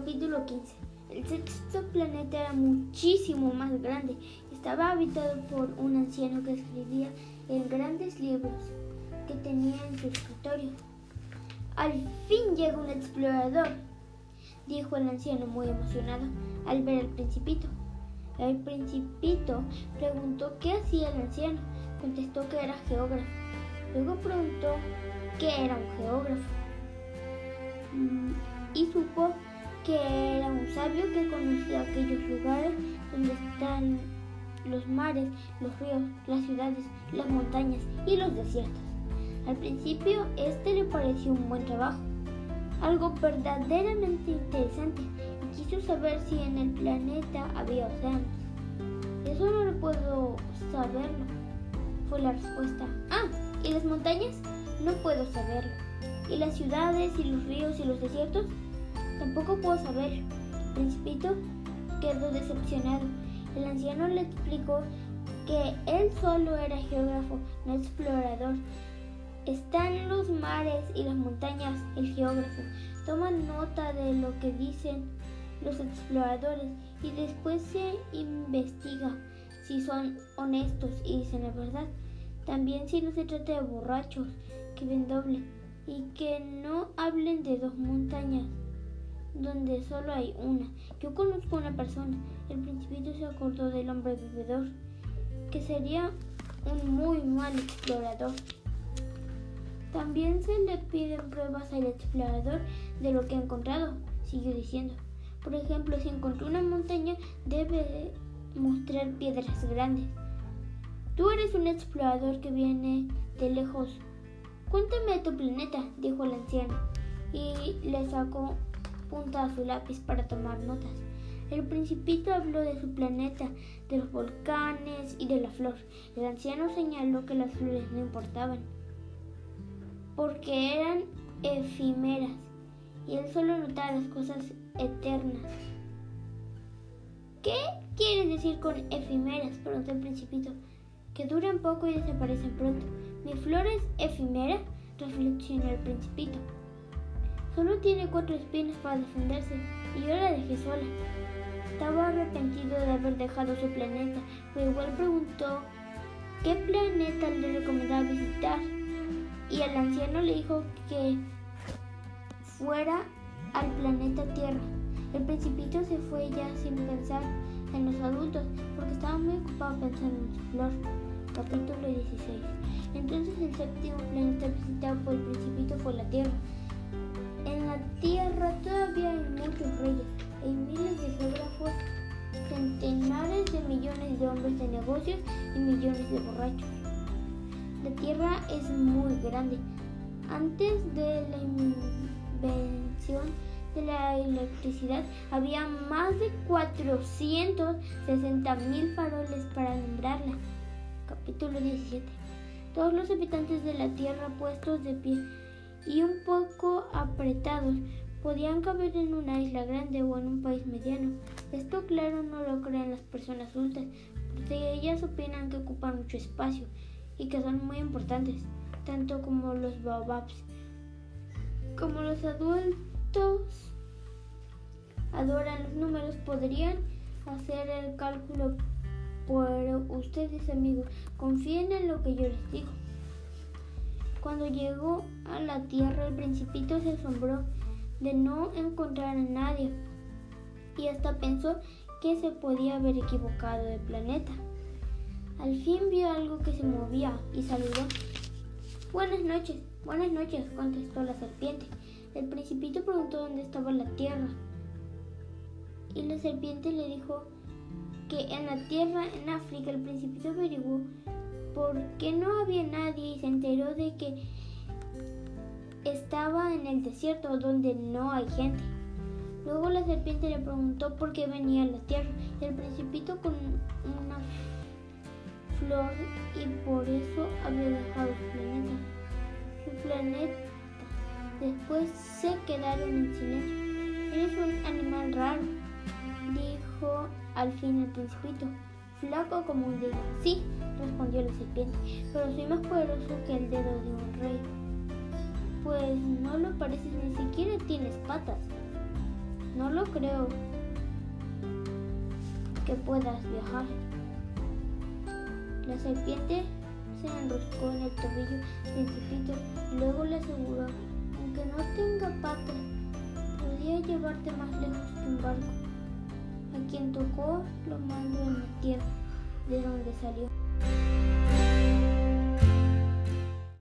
Capítulo 15. El sexto planeta era muchísimo más grande. Estaba habitado por un anciano que escribía en grandes libros que tenía en su escritorio. Al fin llega un explorador, dijo el anciano muy emocionado al ver al principito. El principito preguntó qué hacía el anciano. Contestó que era geógrafo. Luego preguntó qué era un geógrafo. Mm, y supo que era un sabio que conocía aquellos lugares donde están los mares, los ríos, las ciudades, las montañas y los desiertos. Al principio este le pareció un buen trabajo, algo verdaderamente interesante, y quiso saber si en el planeta había océanos. Eso no lo puedo saberlo, fue la respuesta. Ah, ¿y las montañas? No puedo saberlo. ¿Y las ciudades y los ríos y los desiertos? Tampoco puedo saberlo. El principito quedó decepcionado. El anciano le explicó que él solo era geógrafo, no explorador. Están los mares y las montañas, el geógrafo. Toma nota de lo que dicen los exploradores y después se investiga si son honestos y dicen la verdad. También si no se trata de borrachos que ven doble y que no hablen de dos montañas donde solo hay una. Yo conozco una persona, el principito se acordó del hombre bebedor, que sería un muy mal explorador. También se le piden pruebas al explorador de lo que ha encontrado, siguió diciendo. Por ejemplo, si encontró una montaña, debe mostrar piedras grandes. Tú eres un explorador que viene de lejos. Cuéntame de tu planeta, dijo el anciano, y le sacó punta a su lápiz para tomar notas. El principito habló de su planeta, de los volcanes y de la flor. El anciano señaló que las flores no importaban, porque eran efímeras, y él solo notaba las cosas eternas. ¿Qué quieres decir con efímeras? preguntó el principito. Que duran poco y desaparecen pronto. ¿Mi flor es efímera? reflexionó el principito. Solo tiene cuatro espinas para defenderse y yo la dejé sola. Estaba arrepentido de haber dejado su planeta, pero igual preguntó qué planeta le recomendaba visitar y el anciano le dijo que fuera al planeta Tierra. El principito se fue ya sin pensar en los adultos porque estaba muy ocupado pensando en su flor. Capítulo 16. Entonces el séptimo planeta visitado por el principito fue la Tierra. La Tierra todavía hay muchos reyes, hay miles de geógrafos, centenares de millones de hombres de negocios y millones de borrachos. La Tierra es muy grande. Antes de la invención de la electricidad había más de 460 mil faroles para alumbrarla. Capítulo 17. Todos los habitantes de la Tierra puestos de pie y un poco apretados podían caber en una isla grande o en un país mediano. Esto claro no lo creen las personas adultas, porque ellas opinan que ocupan mucho espacio y que son muy importantes, tanto como los baobabs. Como los adultos adoran los números, podrían hacer el cálculo por ustedes amigos. Confíen en lo que yo les digo. Cuando llegó a la tierra, el principito se asombró de no encontrar a nadie y hasta pensó que se podía haber equivocado de planeta. Al fin vio algo que se movía y saludó. Buenas noches, buenas noches, contestó la serpiente. El principito preguntó dónde estaba la tierra y la serpiente le dijo que en la tierra en África el principito averiguó porque no había nadie y se enteró de que estaba en el desierto donde no hay gente. Luego la serpiente le preguntó por qué venía a la tierra y el principito con una flor y por eso había dejado su planeta. Su planeta. Después se quedaron en silencio. Eres un animal raro, dijo al fin el principito flaco como un dedo. Sí, respondió la serpiente, pero soy más poderoso que el dedo de un rey. Pues no lo pareces, ni siquiera tienes patas. No lo creo que puedas viajar. La serpiente se enroscó en el tobillo de Cipito y luego le aseguró, aunque no tenga patas, podía llevarte más lejos que un barco. Quien tocó lo mando en la tierra, de donde salió.